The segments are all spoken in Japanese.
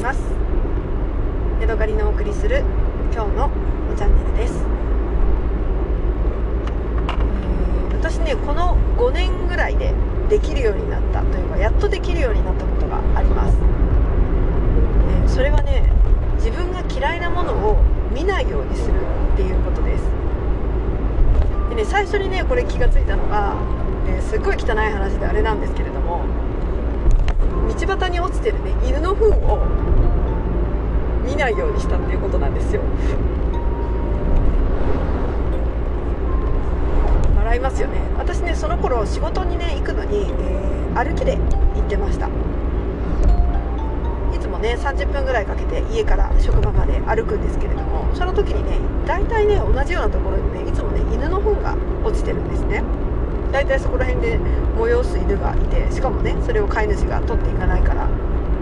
ます。ヤドカリのお送りする今日のチャンネルです、えー、私ねこの5年ぐらいでできるようになったというかやっとできるようになったことがあります、えー、それはね自分が嫌いなものを見ないようにするっていうことです。でね最初にねこれ気が付いたのが、えー、すっごい汚い話であれなんですけれども道端に落ちてるね犬の糞をないようにしたっていうことなんですよ。笑いますよね。私ねその頃仕事にね行くのに、えー、歩きで行ってました。いつもね30分ぐらいかけて家から職場まで歩くんですけれどもその時にね大体ね同じようなところにねいつもね犬の糞が落ちてるんですね。大体そこら辺で催す犬がいてしかもねそれを飼い主が取っていかないから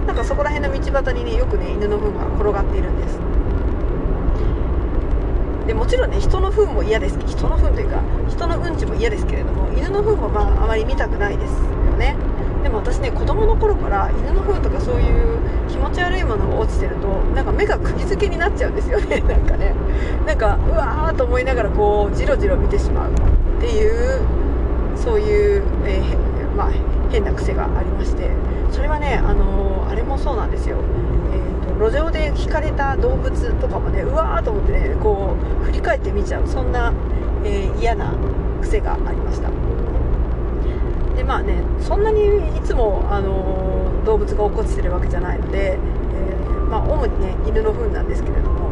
なんかそこら辺の道端にねよくね犬の糞が転がっているんです。でもちろんね人の糞も嫌です。人の糞というか人のうんちも嫌ですけれども犬の糞もまああまり見たくないですよね。でも私ね子供の頃から犬の糞とかそういう気持ち悪いものが落ちてるとなんか目が釘付けになっちゃうんですよね。なんかね。なんかうわーと思いながらこうじろじろ見てしまうっていうそういう、えー、まあ、変な癖がありまして。それはね、あのー、あれもそうなんですよ、えーと、路上で引かれた動物とかもねうわーと思ってねこう振り返って見ちゃう。そんな、えー、嫌な癖がありました。でまあねそんなにいつも、あの動物が落っこちてるわけじゃないので、えまあ、主にね犬の糞なんですけれども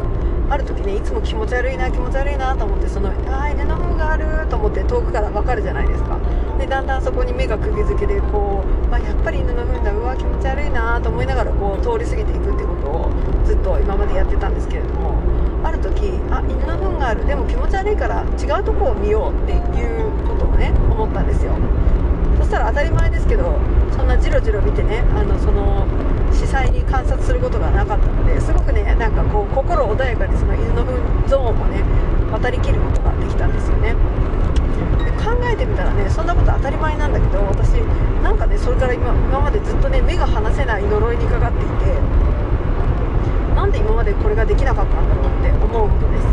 ある時ねいつも気持ち悪いな気持ち悪いなと思ってそのあ犬の糞があると思って遠くから分かるじゃないですか。でだんだんそこに目が釘付けでこう、まあ、やっぱり犬の糞だうわ気持ち悪いなと思いながらこう通り過ぎていくってことをずっと今までやってたんですけれどもある時あ犬の糞がある。でも気持ち悪いから違うとこを見ようっていうことをね思ったんですよ。そしたら当たり前ですけどそんなジロジロ見てねあのその視細に観察することがなかったのですごくねなんかこう心穏やかにその犬の糞ゾーンもね渡りきることができたんですよね。てみたらねそんなこと当たり前なんだけど私なんかねそれから今今までずっとね目が離せない呪いにかかっていてなんで今までこれができなかったんだろうって思うことです。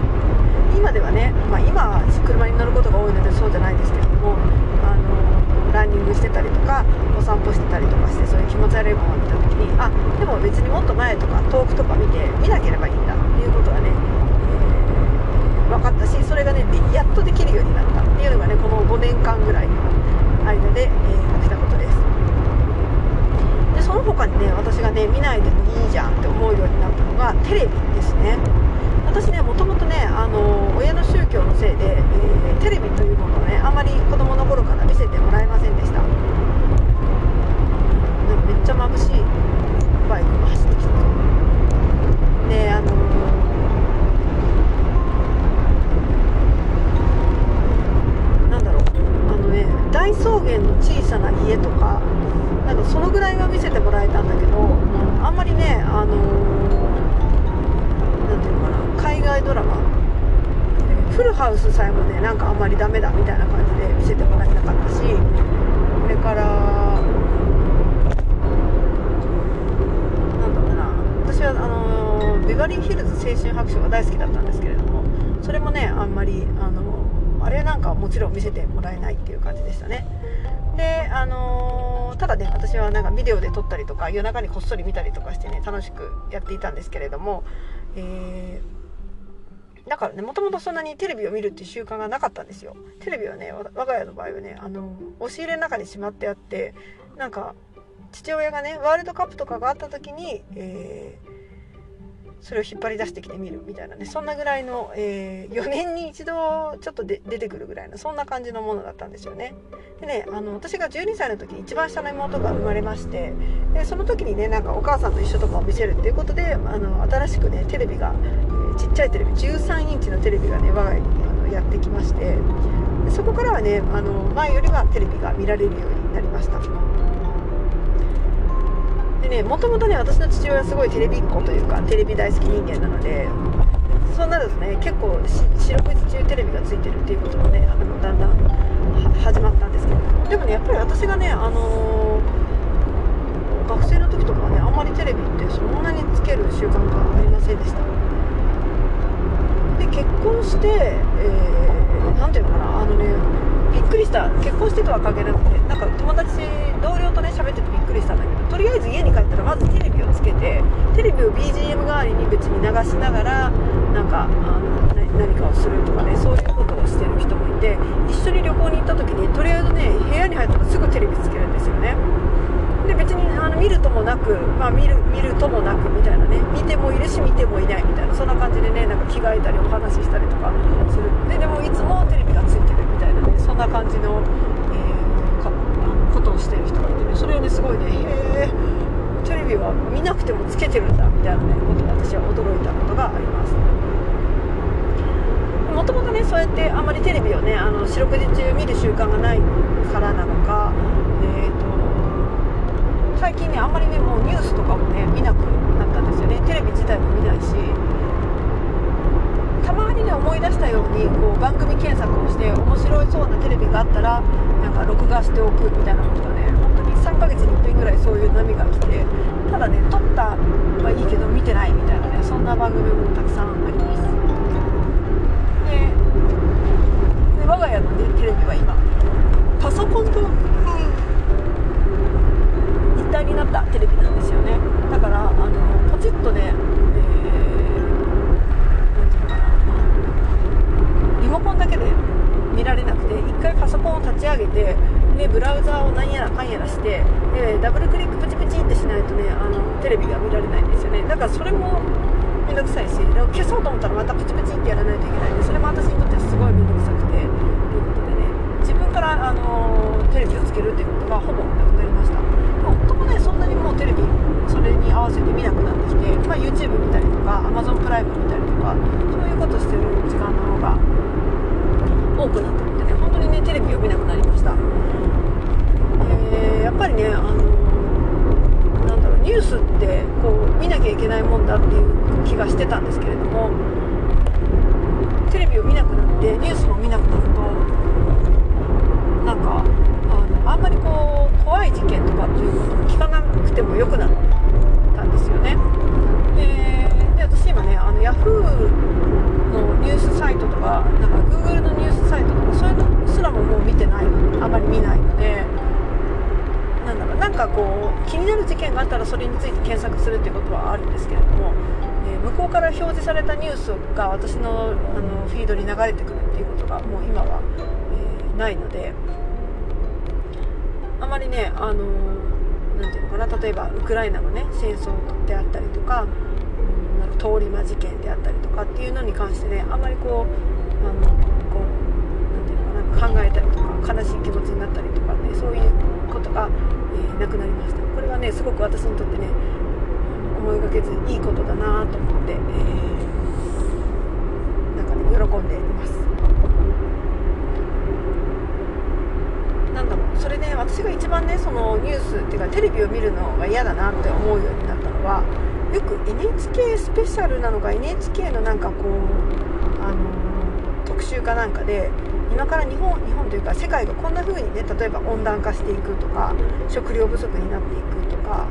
今ではね、まあ、今車に乗ることが多いのでそうじゃないですけれどもあのランニングしてたりとかお散歩してたりとかしてそういう気持ち悪いものを見た時にあでも別にもっと前とか遠くとか見て見なければいいんだっていうことはね、分かったしそれがねやっとできるようになったっていうのがねこの5年間ぐらいの間で、えー、起きたことです。でその他にね私がね見ないでもいいじゃんって思うようになったのがテレビですね。私ねもともとねあの親の宗教のせいで、えー、テレビというものをねあまり子供の頃から見せてもらえませんでした。めっちゃ眩しいバイクが走ってきたであのなんだろうあのね大草原の小さな家とかなんかそのぐらいは見せてもらえたんだけどあんまりねあの何ていうのかな海外ドラマフルハウスさえもねなんかあんまりダメだみたいな感じで見せてもらえなかったしそれからなんだろうな。私はあのビバリーヒルズ青春白書が大好きだったんですけれどもそれもねあんまりあのあれなんかもちろん見せてもらえないっていう感じでしたね。であの、ただね私はなんかビデオで撮ったりとか夜中にこっそり見たりとかしてね楽しくやっていたんですけれどもえー、だからねもともとそんなにテレビを見るっていう習慣がなかったんですよ。テレビはね我が家の場合はねあの押し入れの中にしまってあってなんか父親がねワールドカップとかがあった時に、えーそれを引っ張り出してきてみるみたいなねそんなぐらいの、えー、4年に一度ちょっとで出てくるぐらいのそんな感じのものだったんですよね。でねあの私が12歳の時に一番下の妹が生まれましてでその時にねなんかお母さんと一緒とかを見せるっていうことであの新しくねテレビが、ちっちゃいテレビ13インチのテレビがね我が家にあのやってきましてそこからはねあの前よりはテレビが見られるようになりました。でねもともとね私の父親はすごいテレビっ子というかテレビ大好き人間なのでそうなるとね結構四六時中テレビがついてるっていうこともねあのだんだん始まったんですけど。でもねやっぱり私がねあのー、学生の時とかはねあんまりテレビってそんなにつける習慣がありませんでした。結婚して、えー、ていうのかなあのねびっくりした。結婚してとは関係なくてなんか友達同僚とね喋っててびっくりしたんだけどとりあえず家に帰ったらまずテレビをつけてテレビを BGM 代わりに別に流しながらなんかあの何かをするとかねそういうことをしてる人もいて一緒に旅行に行った時にとりあえずね部屋に入ったらすぐテレビつけるんですよね。で別にあの見るともなく、まあ、見る見るともなくみたいなね。見てもいるし見てもいないみたいな。そんな感じでねなんか着替えたりお話ししたりとかする。ででもいつもテレビがついてるみたいなね。そんな感じの、えー、かことをしてる人がいてね。それをねすごいねへえテレビは見なくてもつけてるんだみたいなね。ことに私は驚いたことがあります。もともとねそうやってあんまりテレビをねあの四六時中見る習慣がないからなのかえっ、ー、最近ねあんまりねもうニュースとかもね見なくなったんですよね。テレビ自体も見ないし。たまにね思い出したようにこう番組検索をして面白いそうなテレビがあったらなんか録画しておくみたいなことがね。本当に3ヶ月に1遍ぐらいそういう波が来てただね撮ったはいいけど見てないみたいなねそんな番組もたくさんありますで我が家の、ね、テレビは今パソコンと体になったテレビなんですよねだからあのポチッとね、えー、ていうのかなリモコンだけで見られなくて1回パソコンを立ち上げてでブラウザーを何やらかんやらしてでダブルクリックプチプチってしないとねあのテレビが見られないんですよね。だからそれもめんどくさいし消そうと思ったらまたプチプチってやらないといけないんでそれも私にとってはすごいめんどくさくてということでね自分からあのテレビをつけるっていうことがほぼなくなりました。夫もねそんなにもうテレビそれに合わせて見なくなってきて、まあ、YouTube 見たりとか Amazon プライム見たりとかそういうことしてる時間の方が多くなってるんでね本当にねテレビを見なくなりました、えー、やっぱりねあのなんだろうニュースってこう見なきゃいけないもんだっていう気がしてたんですけれどもテレビを見なくなってニュースも見なくなるとなんかあんまりこう怖い事件とかっていうことを聞かなくてもよくなったんですよねで私今ねあの Yahoo のニュースサイトとかなんか Google のニュースサイトとかそういうのすらももう見てないあまり見ないのでなんだろうなんかこう気になる事件があったらそれについて検索するっていうことはあるんですけれども、えー、向こうから表示されたニュースが私のあのフィードに流れてくるっていうことがもう今は、えー、ないのであまりねあの何て言うのかな例えばウクライナのね戦争であったりとか、うん、なんか通り魔事件であったりとかっていうのに関してねあまりこうあのこう何て言うのかな考えたりとか悲しい気持ちになったりとかねそういうことが、えー、なくなりました。これはねすごく私にとってね思いがけずいいことだなと思って、えー、喜んでいます。なんだろうそれで私が一番ねそのニュースっていうかテレビを見るのが嫌だなって思うようになったのはよく NHK スペシャルなのか NHK のなんかこうあの特集かなんかで今から日本日本というか世界がこんな風にね例えば温暖化していくとか食料不足になっていくとか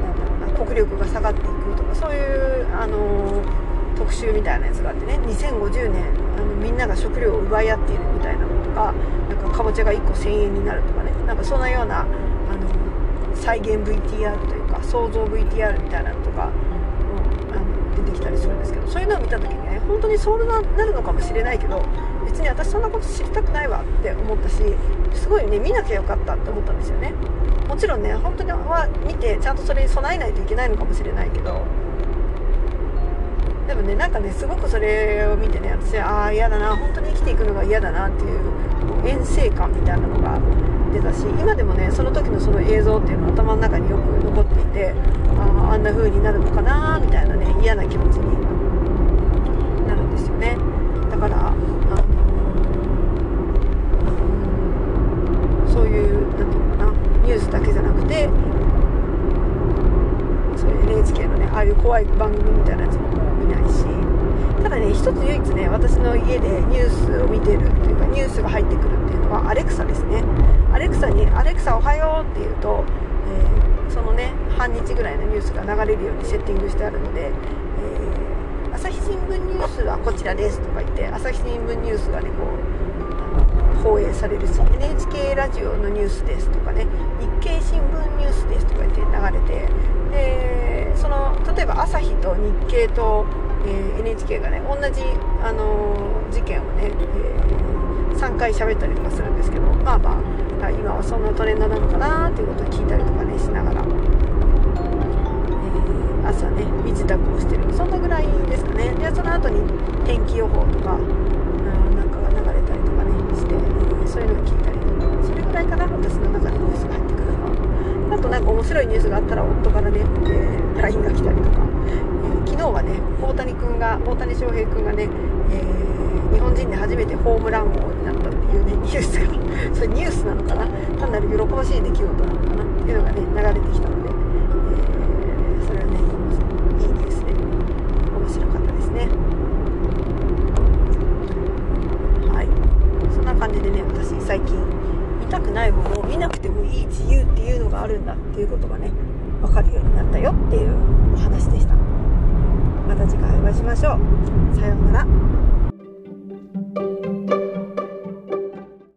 なんだろうな国力が下がっていくとかそういうあの特集みたいなやつがあってね。2050年あのみんなが食料を奪い合っているみたいなのとかなんかかぼちゃが1個1000円になるとかね。なんかそんなようなあの再現 VTR というか想像 VTR みたいなのとか、うん、あの出てきたりするんですけど。そういうのを見た時にね本当にそうなるのかもしれないけど別に私そんなこと知りたくないわって思ったしすごいね見なきゃよかったって思ったんですよね。もちろんね本当には見てちゃんとそれに備えないといけないのかもしれないけどでもねなんかねすごくそれを見てね私ああ嫌だな本当に生きていくのが嫌だなっていう遠征感みたいなのが出たし今でもねその時のその映像っていうのは頭の中によく残っていてああんな風になるのかなみたいなね嫌な気持ちになるんですよね。だからあのそういう何て言うのかなニュースだけじゃなくてそういう NHK のねああいう怖い番組みたいなやつももう見ないしただね一つ唯一ね私の家でニュースを見てるっていうかニュースが入ってくるっていうのはアレクサですね。アレクサに「アレクサおはよう」って言うと、えー、そのね半日ぐらいのニュースが流れるようにセッティングしてあるので、えー、朝日新聞ニュースはこちらですとか言って朝日新聞ニュースがねこう放映されるし NHK ラジオのニュースですとかね日経新聞ニュースですとか言って流れてでその例えば朝日と日経と、えー、NHK がね同じ、あのー、事件をね、えー、3回喋ったりとかするんですけどまあまあ今はそんなトレンドなのかなっていうことを聞いたりとかねしながら、え朝ね身支度をしてるそんなぐらいですかね。でその後に天気予報とか、うん、なんかが流れたりとかねして、えそういうのを聞いたりとかそれぐらいかな私の面白いニュースがあったら夫からね、えー、LINE が来たりとか、え、昨日はね大谷君が大谷翔平君がね、え、日本人で初めてホームラン王になったっていうね ニュースがそれニュースなのかな？単なる喜ばしい出来事なのかな？っていうのがね流れてきたの